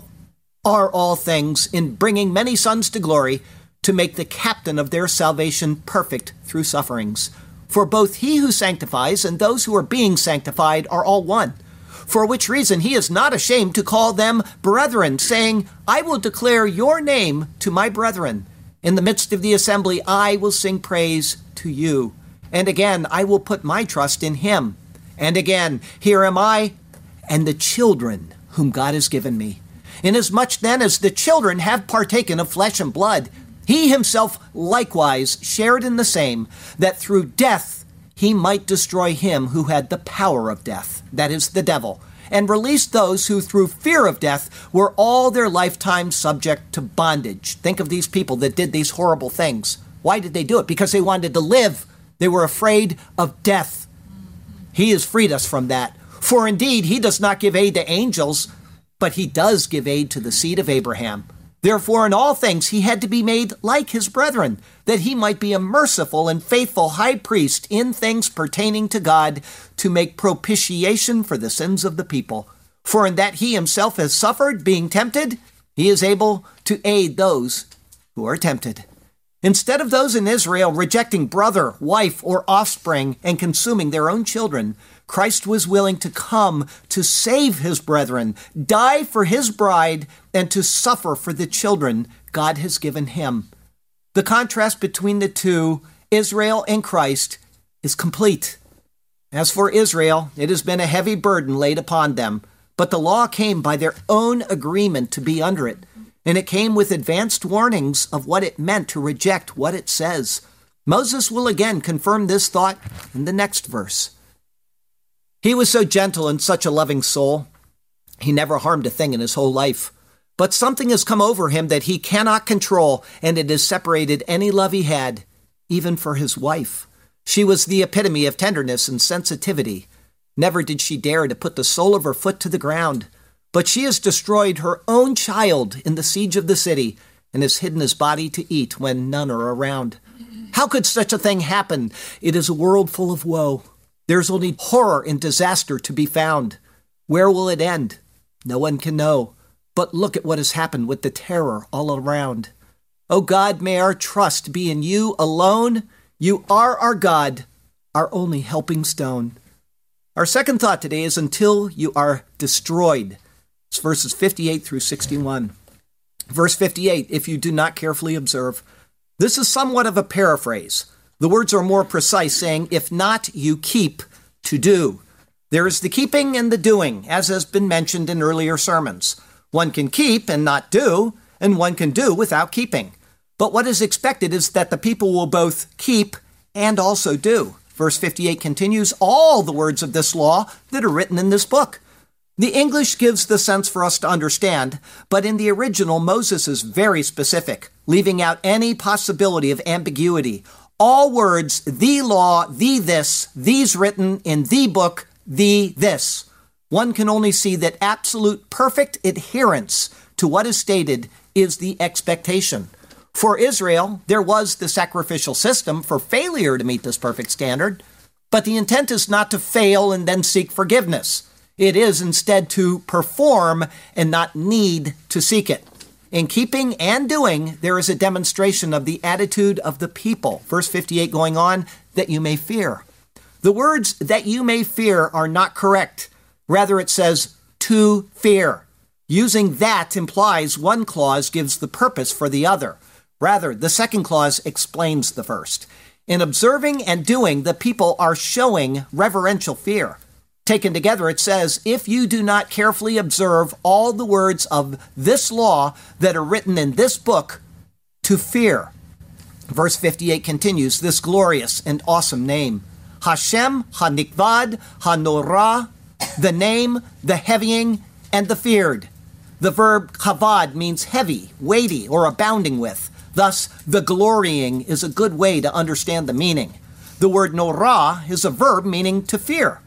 are all things, in bringing many sons to glory, to make the captain of their salvation perfect through sufferings. For both he who sanctifies and those who are being sanctified are all one. For which reason he is not ashamed to call them brethren, saying, I will declare your name to my brethren. In the midst of the assembly, I will sing praise to you. And again, I will put my trust in him. And again, here am I and the children whom God has given me. Inasmuch then as the children have partaken of flesh and blood, he himself likewise shared in the same, that through death he might destroy him who had the power of death, that is, the devil, and release those who through fear of death were all their lifetime subject to bondage. Think of these people that did these horrible things. Why did they do it? Because they wanted to live. They were afraid of death. He has freed us from that. For indeed, he does not give aid to angels, but he does give aid to the seed of Abraham. Therefore, in all things, he had to be made like his brethren, that he might be a merciful and faithful high priest in things pertaining to God, to make propitiation for the sins of the people. For in that he himself has suffered, being tempted, he is able to aid those who are tempted. Instead of those in Israel rejecting brother, wife, or offspring and consuming their own children, Christ was willing to come to save his brethren, die for his bride, and to suffer for the children God has given him. The contrast between the two, Israel and Christ, is complete. As for Israel, it has been a heavy burden laid upon them, but the law came by their own agreement to be under it, and it came with advanced warnings of what it meant to reject what it says. Moses will again confirm this thought in the next verse. He was so gentle and such a loving soul. He never harmed a thing in his whole life. But something has come over him that he cannot control, and it has separated any love he had, even for his wife. She was the epitome of tenderness and sensitivity. Never did she dare to put the sole of her foot to the ground. But she has destroyed her own child in the siege of the city and has hidden his body to eat when none are around. How could such a thing happen? It is a world full of woe. There's only horror and disaster to be found. Where will it end? No one can know. But look at what has happened with the terror all around. O oh God, may our trust be in you alone. You are our God, our only helping stone. Our second thought today is until you are destroyed. It's verses 58 through 61. Verse 58, if you do not carefully observe. This is somewhat of a paraphrase. The words are more precise, saying, If not, you keep to do. There is the keeping and the doing, as has been mentioned in earlier sermons. One can keep and not do, and one can do without keeping. But what is expected is that the people will both keep and also do. Verse 58 continues all the words of this law that are written in this book. The English gives the sense for us to understand, but in the original, Moses is very specific, leaving out any possibility of ambiguity all words, the law, the this, these written in the book, the this. One can only see that absolute perfect adherence to what is stated is the expectation. For Israel, there was the sacrificial system for failure to meet this perfect standard, but the intent is not to fail and then seek forgiveness. It is instead to perform and not need to seek it. In keeping and doing, there is a demonstration of the attitude of the people. Verse 58 going on, that you may fear. The words that you may fear are not correct. Rather, it says to fear. Using that implies one clause gives the purpose for the other. Rather, the second clause explains the first. In observing and doing, the people are showing reverential fear. Taken together, it says, If you do not carefully observe all the words of this law that are written in this book, to fear. Verse 58 continues this glorious and awesome name Hashem, Hanikvad, Hanorah, the name, the heavying, and the feared. The verb kavad means heavy, weighty, or abounding with. Thus, the glorying is a good way to understand the meaning. The word norah is a verb meaning to fear.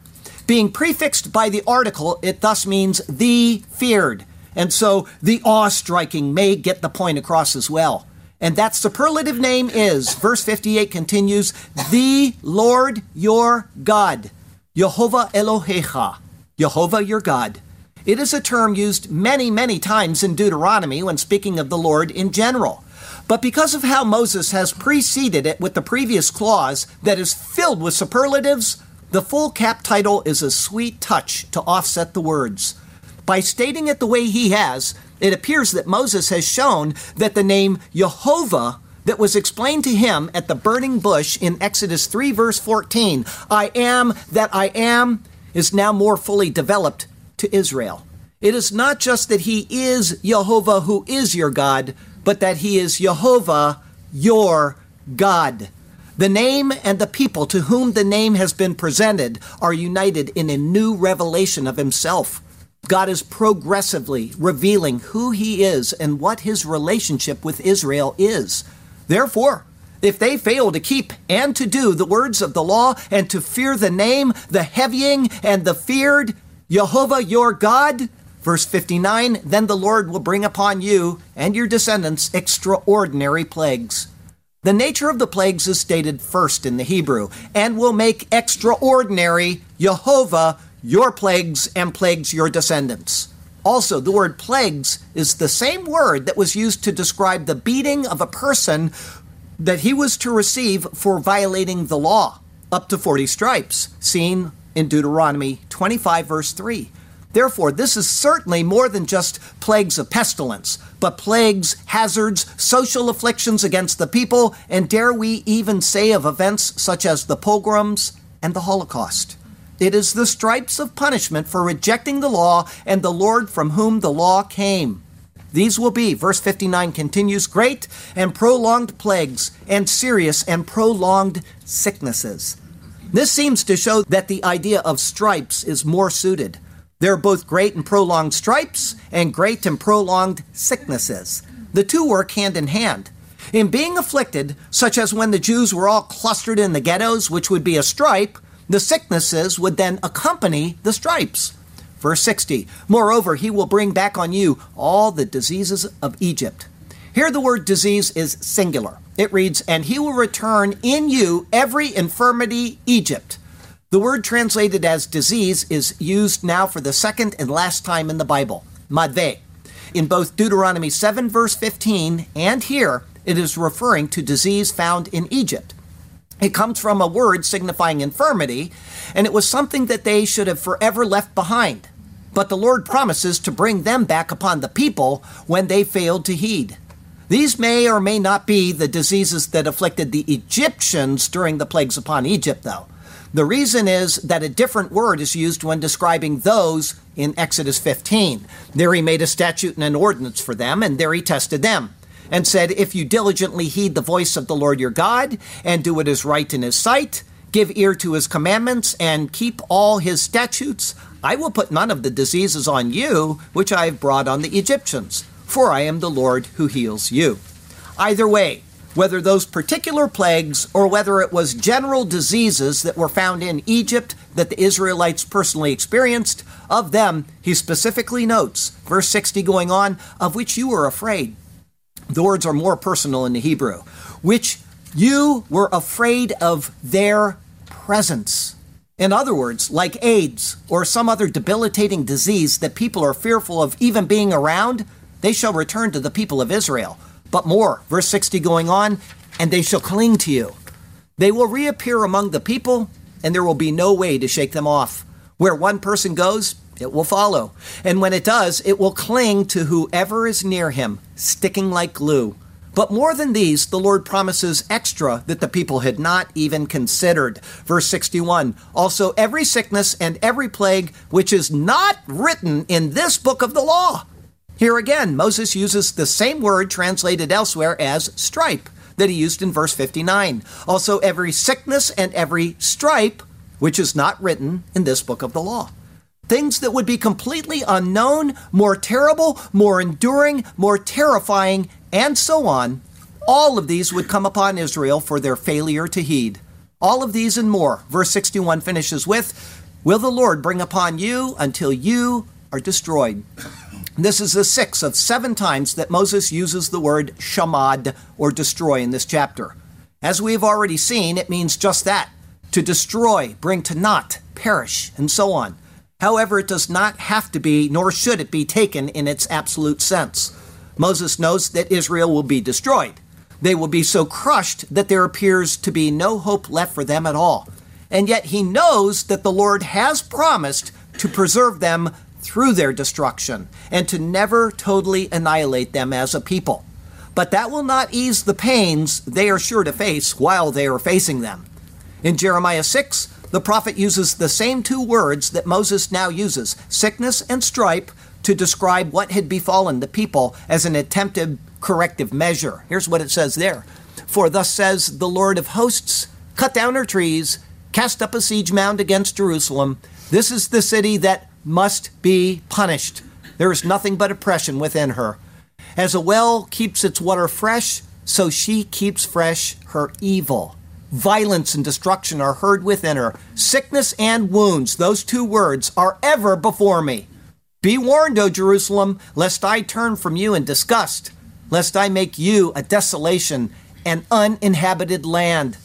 Being prefixed by the article, it thus means the feared. And so the awe striking may get the point across as well. And that superlative name is, verse 58 continues, the Lord your God, Jehovah Elohecha, Jehovah your God. It is a term used many, many times in Deuteronomy when speaking of the Lord in general. But because of how Moses has preceded it with the previous clause that is filled with superlatives, the full cap title is a sweet touch to offset the words. By stating it the way he has, it appears that Moses has shown that the name Jehovah that was explained to him at the burning bush in Exodus 3, verse 14, I am that I am, is now more fully developed to Israel. It is not just that he is Jehovah who is your God, but that he is Jehovah your God. The name and the people to whom the name has been presented are united in a new revelation of himself. God is progressively revealing who he is and what his relationship with Israel is. Therefore, if they fail to keep and to do the words of the law and to fear the name, the heavying, and the feared, Jehovah your God, verse 59, then the Lord will bring upon you and your descendants extraordinary plagues. The nature of the plagues is stated first in the Hebrew and will make extraordinary Jehovah your plagues and plagues your descendants. Also, the word plagues is the same word that was used to describe the beating of a person that he was to receive for violating the law, up to 40 stripes, seen in Deuteronomy 25, verse 3. Therefore, this is certainly more than just plagues of pestilence, but plagues, hazards, social afflictions against the people, and dare we even say of events such as the pogroms and the Holocaust. It is the stripes of punishment for rejecting the law and the Lord from whom the law came. These will be, verse 59 continues, great and prolonged plagues, and serious and prolonged sicknesses. This seems to show that the idea of stripes is more suited. There are both great and prolonged stripes and great and prolonged sicknesses. The two work hand in hand. In being afflicted, such as when the Jews were all clustered in the ghettos, which would be a stripe, the sicknesses would then accompany the stripes. Verse 60 Moreover, he will bring back on you all the diseases of Egypt. Here, the word disease is singular. It reads, And he will return in you every infirmity, Egypt. The word translated as disease is used now for the second and last time in the Bible, madve. In both Deuteronomy 7, verse 15, and here, it is referring to disease found in Egypt. It comes from a word signifying infirmity, and it was something that they should have forever left behind. But the Lord promises to bring them back upon the people when they failed to heed. These may or may not be the diseases that afflicted the Egyptians during the plagues upon Egypt, though. The reason is that a different word is used when describing those in Exodus 15. There he made a statute and an ordinance for them, and there he tested them and said, If you diligently heed the voice of the Lord your God, and do what is right in his sight, give ear to his commandments, and keep all his statutes, I will put none of the diseases on you which I have brought on the Egyptians, for I am the Lord who heals you. Either way, whether those particular plagues or whether it was general diseases that were found in Egypt that the Israelites personally experienced, of them he specifically notes, verse 60 going on, of which you were afraid. The words are more personal in the Hebrew, which you were afraid of their presence. In other words, like AIDS or some other debilitating disease that people are fearful of even being around, they shall return to the people of Israel. But more, verse 60 going on, and they shall cling to you. They will reappear among the people, and there will be no way to shake them off. Where one person goes, It will follow. And when it does, it will cling to whoever is near him, sticking like glue. But more than these, the Lord promises extra that the people had not even considered. Verse 61 Also, every sickness and every plague which is not written in this book of the law. Here again, Moses uses the same word translated elsewhere as stripe that he used in verse 59. Also, every sickness and every stripe which is not written in this book of the law. Things that would be completely unknown, more terrible, more enduring, more terrifying, and so on. All of these would come upon Israel for their failure to heed. All of these and more. Verse 61 finishes with Will the Lord bring upon you until you are destroyed? This is the sixth of seven times that Moses uses the word shamad, or destroy, in this chapter. As we have already seen, it means just that to destroy, bring to naught, perish, and so on. However, it does not have to be, nor should it be taken in its absolute sense. Moses knows that Israel will be destroyed. They will be so crushed that there appears to be no hope left for them at all. And yet he knows that the Lord has promised to preserve them through their destruction and to never totally annihilate them as a people. But that will not ease the pains they are sure to face while they are facing them. In Jeremiah 6, the prophet uses the same two words that Moses now uses sickness and stripe to describe what had befallen the people as an attempted corrective measure. Here's what it says there For thus says the Lord of hosts, cut down her trees, cast up a siege mound against Jerusalem. This is the city that must be punished. There is nothing but oppression within her. As a well keeps its water fresh, so she keeps fresh her evil. Violence and destruction are heard within her. Sickness and wounds, those two words, are ever before me. Be warned, O Jerusalem, lest I turn from you in disgust, lest I make you a desolation, an uninhabited land.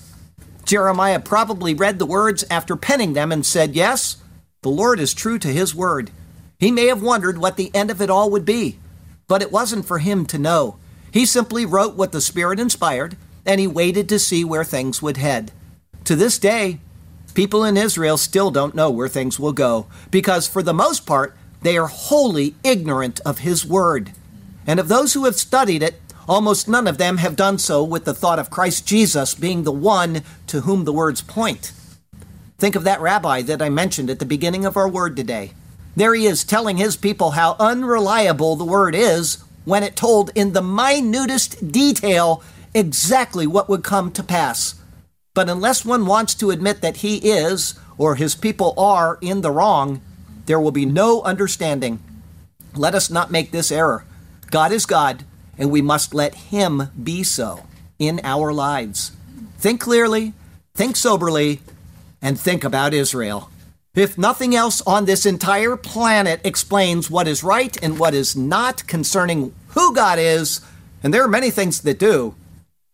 Jeremiah probably read the words after penning them and said, Yes, the Lord is true to his word. He may have wondered what the end of it all would be, but it wasn't for him to know. He simply wrote what the Spirit inspired and he waited to see where things would head. To this day, people in Israel still don't know where things will go because, for the most part, they are wholly ignorant of his word. And of those who have studied it, almost none of them have done so with the thought of Christ Jesus being the one to whom the words point. Think of that rabbi that I mentioned at the beginning of our word today. There he is telling his people how unreliable the word is when it told in the minutest detail exactly what would come to pass. But unless one wants to admit that he is, or his people are, in the wrong, there will be no understanding. Let us not make this error. God is God, and we must let him be so in our lives. Think clearly, think soberly, and think about Israel. If nothing else on this entire planet explains what is right and what is not concerning who God is, and there are many things that do,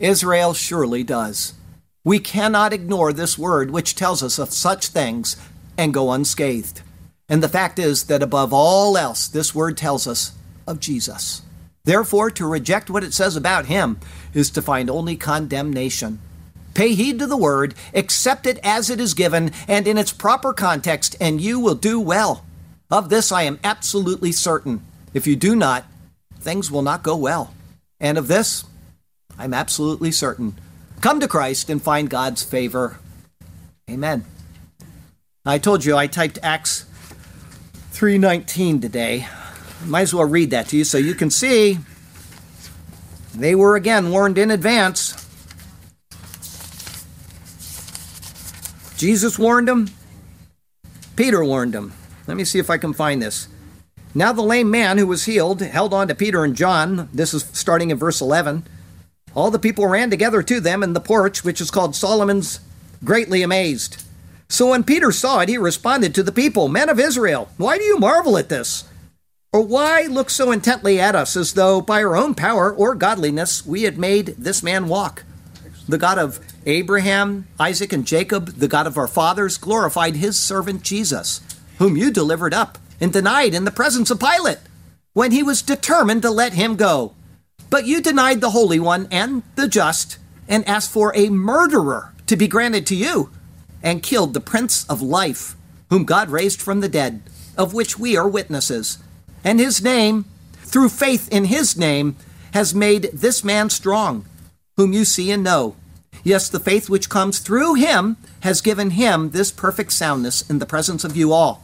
Israel surely does. We cannot ignore this word which tells us of such things and go unscathed. And the fact is that above all else, this word tells us of Jesus. Therefore, to reject what it says about him is to find only condemnation. Pay heed to the word, accept it as it is given and in its proper context, and you will do well. Of this I am absolutely certain. If you do not, things will not go well. And of this, I'm absolutely certain. Come to Christ and find God's favor. Amen. I told you I typed Acts 3:19 today. Might as well read that to you so you can see they were again warned in advance. Jesus warned him. Peter warned him. Let me see if I can find this. Now the lame man who was healed held on to Peter and John. This is starting in verse 11. All the people ran together to them in the porch, which is called Solomon's, greatly amazed. So when Peter saw it, he responded to the people, Men of Israel, why do you marvel at this? Or why look so intently at us as though by our own power or godliness we had made this man walk? The God of Abraham, Isaac, and Jacob, the God of our fathers, glorified his servant Jesus, whom you delivered up and denied in the presence of Pilate, when he was determined to let him go. But you denied the Holy One and the just, and asked for a murderer to be granted to you, and killed the Prince of Life, whom God raised from the dead, of which we are witnesses. And his name, through faith in his name, has made this man strong, whom you see and know. Yes, the faith which comes through him has given him this perfect soundness in the presence of you all.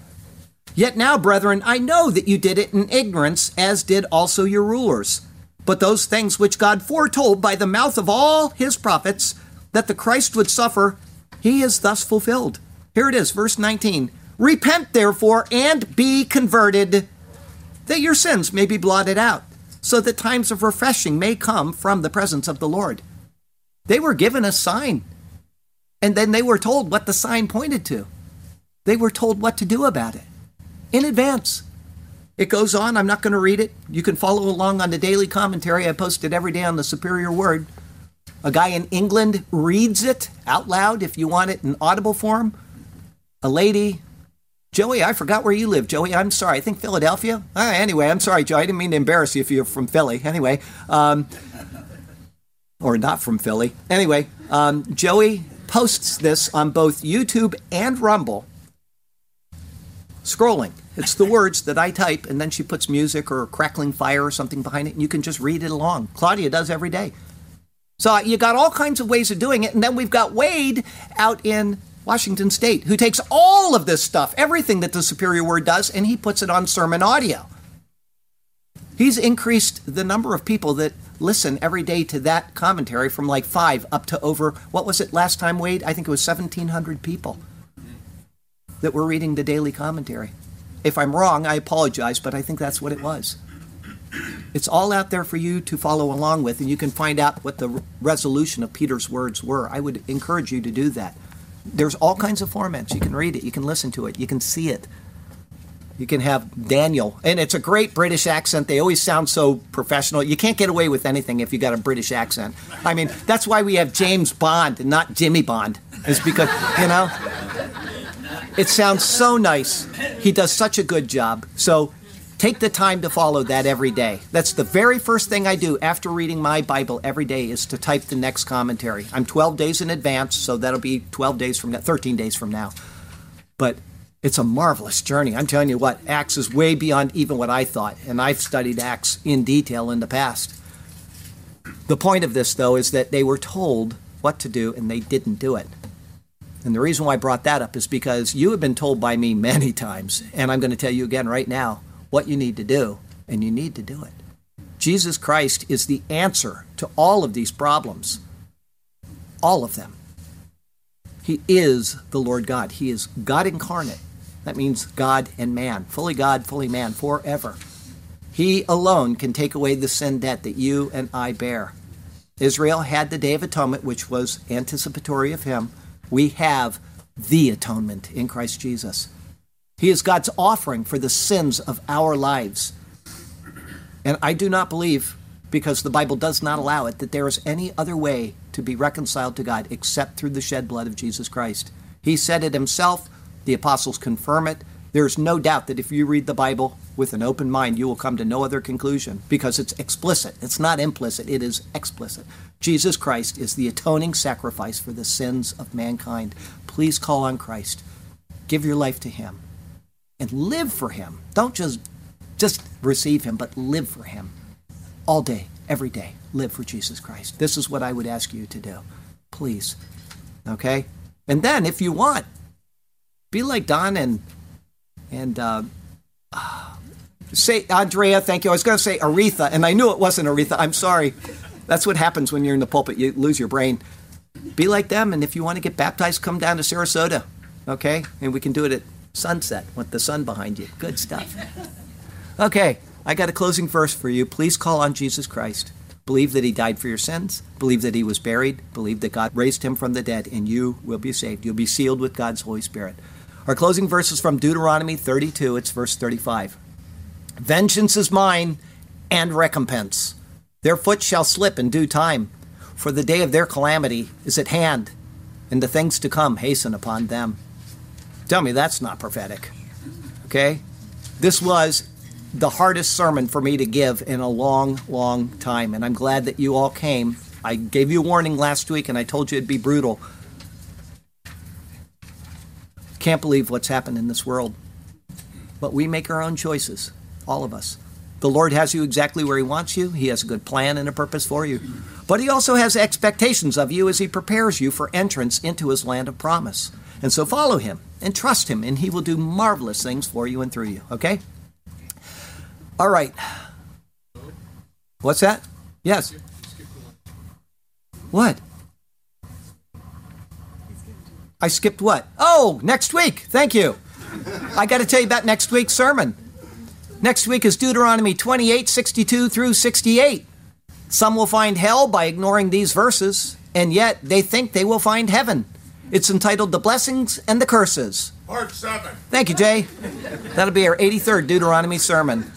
Yet now, brethren, I know that you did it in ignorance, as did also your rulers. But those things which God foretold by the mouth of all his prophets, that the Christ would suffer, he is thus fulfilled. Here it is, verse 19. Repent, therefore, and be converted, that your sins may be blotted out, so that times of refreshing may come from the presence of the Lord. They were given a sign, and then they were told what the sign pointed to. They were told what to do about it in advance. It goes on. I'm not going to read it. You can follow along on the daily commentary I post it every day on the Superior Word. A guy in England reads it out loud if you want it in audible form. A lady, Joey, I forgot where you live, Joey. I'm sorry. I think Philadelphia. Uh, anyway, I'm sorry, Joey. I didn't mean to embarrass you if you're from Philly. Anyway, um, or not from Philly. Anyway, um, Joey posts this on both YouTube and Rumble. Scrolling. It's the words that I type, and then she puts music or crackling fire or something behind it, and you can just read it along. Claudia does every day. So you got all kinds of ways of doing it, and then we've got Wade out in Washington State who takes all of this stuff, everything that the Superior Word does, and he puts it on sermon audio. He's increased the number of people that listen every day to that commentary from like five up to over, what was it last time, Wade? I think it was 1,700 people that were reading the daily commentary. If I'm wrong, I apologize, but I think that's what it was. It's all out there for you to follow along with, and you can find out what the resolution of Peter's words were. I would encourage you to do that. There's all kinds of formats. You can read it, you can listen to it, you can see it. You can have Daniel, and it's a great British accent. They always sound so professional. You can't get away with anything if you got a British accent. I mean, that's why we have James Bond and not Jimmy Bond. Is because you know, it sounds so nice. He does such a good job. So take the time to follow that every day. That's the very first thing I do after reading my Bible every day is to type the next commentary. I'm 12 days in advance, so that'll be 12 days from now, 13 days from now. But it's a marvelous journey. I'm telling you what, Acts is way beyond even what I thought, and I've studied Acts in detail in the past. The point of this, though, is that they were told what to do and they didn't do it. And the reason why I brought that up is because you have been told by me many times, and I'm going to tell you again right now what you need to do, and you need to do it. Jesus Christ is the answer to all of these problems, all of them. He is the Lord God, He is God incarnate. That means God and man, fully God, fully man, forever. He alone can take away the sin debt that you and I bear. Israel had the Day of Atonement, which was anticipatory of Him. We have the atonement in Christ Jesus. He is God's offering for the sins of our lives. And I do not believe, because the Bible does not allow it, that there is any other way to be reconciled to God except through the shed blood of Jesus Christ. He said it himself the apostles confirm it. There's no doubt that if you read the Bible with an open mind, you will come to no other conclusion because it's explicit. It's not implicit, it is explicit. Jesus Christ is the atoning sacrifice for the sins of mankind. Please call on Christ. Give your life to him and live for him. Don't just just receive him, but live for him. All day, every day, live for Jesus Christ. This is what I would ask you to do. Please. Okay? And then if you want, be like Don and and uh, say Andrea. Thank you. I was going to say Aretha, and I knew it wasn't Aretha. I'm sorry. That's what happens when you're in the pulpit. You lose your brain. Be like them, and if you want to get baptized, come down to Sarasota, okay? And we can do it at sunset with the sun behind you. Good stuff. Okay, I got a closing verse for you. Please call on Jesus Christ. Believe that he died for your sins. Believe that he was buried. Believe that God raised him from the dead, and you will be saved. You'll be sealed with God's Holy Spirit. Our closing verse is from Deuteronomy 32, it's verse 35. Vengeance is mine and recompense. Their foot shall slip in due time, for the day of their calamity is at hand, and the things to come hasten upon them. Tell me that's not prophetic. Okay? This was the hardest sermon for me to give in a long, long time, and I'm glad that you all came. I gave you a warning last week and I told you it'd be brutal. Can't believe what's happened in this world. but we make our own choices, all of us. The Lord has you exactly where He wants you. He has a good plan and a purpose for you. But He also has expectations of you as He prepares you for entrance into His land of promise. And so follow Him and trust Him, and He will do marvelous things for you and through you. Okay? All right. What's that? Yes. What? I skipped what? Oh, next week. Thank you. I got to tell you about next week's sermon. Next week is Deuteronomy 28 62 through 68. Some will find hell by ignoring these verses, and yet they think they will find heaven. It's entitled The Blessings and the Curses. Part 7. Thank you, Jay. That'll be our 83rd Deuteronomy sermon.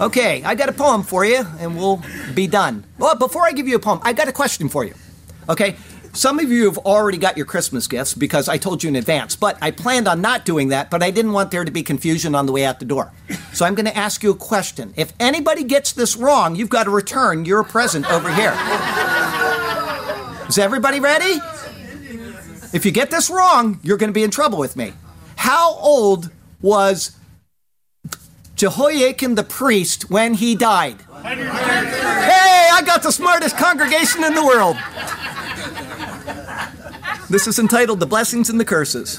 Okay, I got a poem for you, and we'll be done. Well, before I give you a poem, I got a question for you. Okay, some of you have already got your Christmas gifts because I told you in advance, but I planned on not doing that, but I didn't want there to be confusion on the way out the door. So I'm going to ask you a question. If anybody gets this wrong, you've got to return your present over here. Is everybody ready? If you get this wrong, you're going to be in trouble with me. How old was Jehoiada the priest when he died? Hey, I got the smartest congregation in the world. This is entitled The Blessings and the Curses.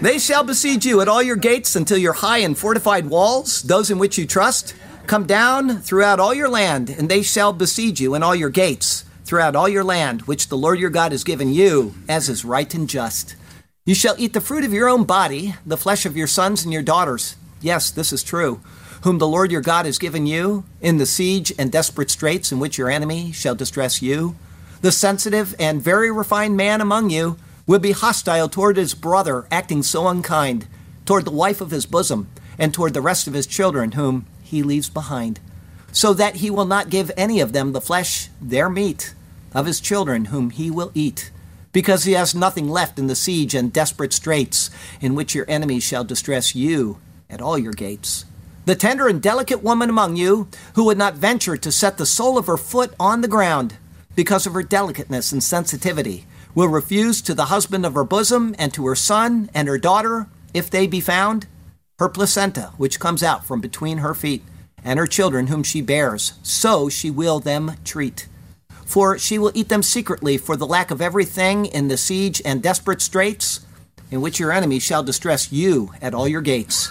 They shall besiege you at all your gates until your high and fortified walls, those in which you trust, come down throughout all your land, and they shall besiege you in all your gates throughout all your land, which the Lord your God has given you, as is right and just. You shall eat the fruit of your own body, the flesh of your sons and your daughters. Yes, this is true. Whom the Lord your God has given you, in the siege and desperate straits in which your enemy shall distress you. The sensitive and very refined man among you will be hostile toward his brother, acting so unkind, toward the wife of his bosom, and toward the rest of his children, whom he leaves behind, so that he will not give any of them the flesh, their meat, of his children, whom he will eat, because he has nothing left in the siege and desperate straits in which your enemies shall distress you at all your gates. The tender and delicate woman among you, who would not venture to set the sole of her foot on the ground, because of her delicateness and sensitivity, will refuse to the husband of her bosom and to her son and her daughter, if they be found, her placenta, which comes out from between her feet, and her children whom she bears, so she will them treat. For she will eat them secretly for the lack of everything in the siege and desperate straits, in which your enemy shall distress you at all your gates.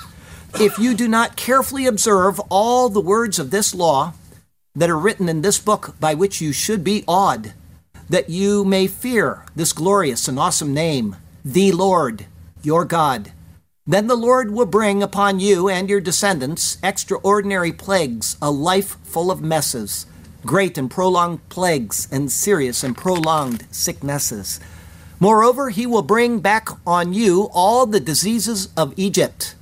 If you do not carefully observe all the words of this law, that are written in this book by which you should be awed, that you may fear this glorious and awesome name, the Lord, your God. Then the Lord will bring upon you and your descendants extraordinary plagues, a life full of messes, great and prolonged plagues, and serious and prolonged sicknesses. Moreover, he will bring back on you all the diseases of Egypt,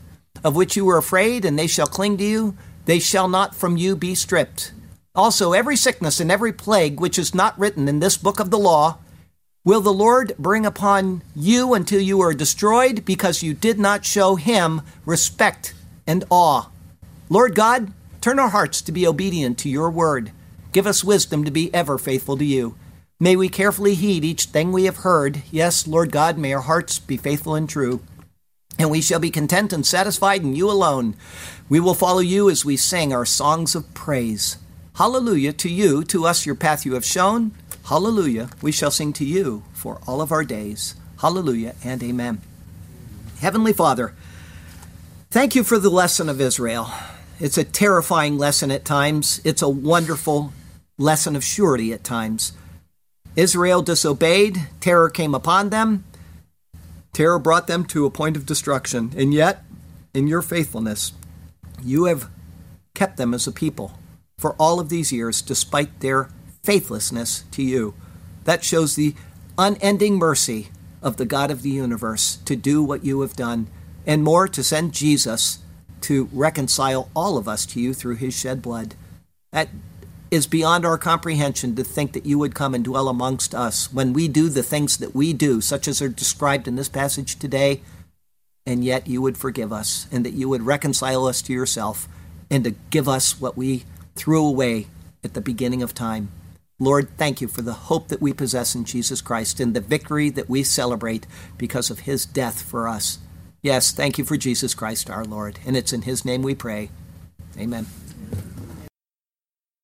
of which you were afraid, and they shall cling to you. They shall not from you be stripped. Also, every sickness and every plague which is not written in this book of the law will the Lord bring upon you until you are destroyed because you did not show him respect and awe. Lord God, turn our hearts to be obedient to your word. Give us wisdom to be ever faithful to you. May we carefully heed each thing we have heard. Yes, Lord God, may our hearts be faithful and true. And we shall be content and satisfied in you alone. We will follow you as we sing our songs of praise. Hallelujah to you, to us your path you have shown. Hallelujah, we shall sing to you for all of our days. Hallelujah and amen. Heavenly Father, thank you for the lesson of Israel. It's a terrifying lesson at times, it's a wonderful lesson of surety at times. Israel disobeyed, terror came upon them, terror brought them to a point of destruction, and yet, in your faithfulness, you have kept them as a people for all of these years despite their faithlessness to you. That shows the unending mercy of the God of the universe to do what you have done, and more to send Jesus to reconcile all of us to you through his shed blood. That is beyond our comprehension to think that you would come and dwell amongst us when we do the things that we do, such as are described in this passage today, and yet you would forgive us and that you would reconcile us to yourself and to give us what we threw away at the beginning of time. Lord, thank you for the hope that we possess in Jesus Christ and the victory that we celebrate because of his death for us. Yes, thank you for Jesus Christ our Lord. And it's in his name we pray. Amen.